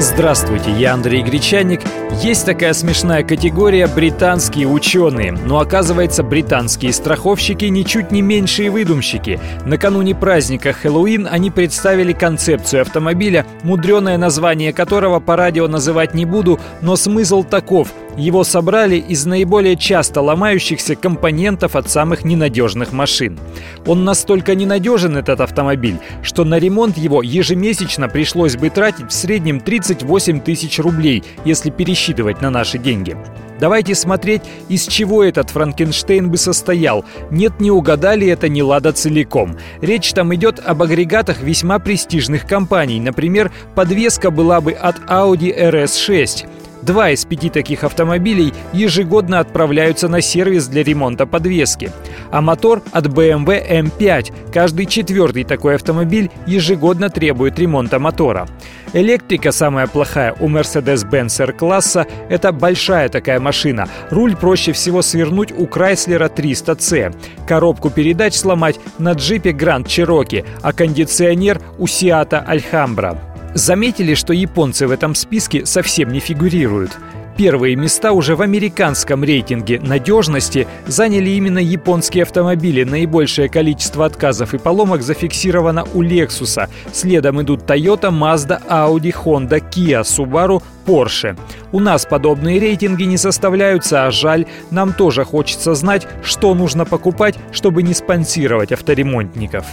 Здравствуйте, я Андрей Гречаник. Есть такая смешная категория «британские ученые». Но оказывается, британские страховщики ничуть не меньшие выдумщики. Накануне праздника Хэллоуин они представили концепцию автомобиля, мудреное название которого по радио называть не буду, но смысл таков – его собрали из наиболее часто ломающихся компонентов от самых ненадежных машин. Он настолько ненадежен, этот автомобиль, что на ремонт его ежемесячно пришлось бы тратить в среднем 38 тысяч рублей, если пересчитывать на наши деньги. Давайте смотреть, из чего этот Франкенштейн бы состоял. Нет, не угадали это не лада целиком. Речь там идет об агрегатах весьма престижных компаний. Например, подвеска была бы от Audi RS6. Два из пяти таких автомобилей ежегодно отправляются на сервис для ремонта подвески. А мотор от BMW M5. Каждый четвертый такой автомобиль ежегодно требует ремонта мотора. Электрика самая плохая у Mercedes-Benz R-класса – это большая такая машина. Руль проще всего свернуть у Chrysler 300C. Коробку передач сломать на джипе Grand Cherokee, а кондиционер у Seat Alhambra. Заметили, что японцы в этом списке совсем не фигурируют. Первые места уже в американском рейтинге надежности заняли именно японские автомобили. Наибольшее количество отказов и поломок зафиксировано у Lexus. Следом идут Toyota, Mazda, Audi, Honda, Kia, Subaru, Porsche. У нас подобные рейтинги не составляются, а жаль, нам тоже хочется знать, что нужно покупать, чтобы не спонсировать авторемонтников.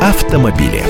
Автомобили.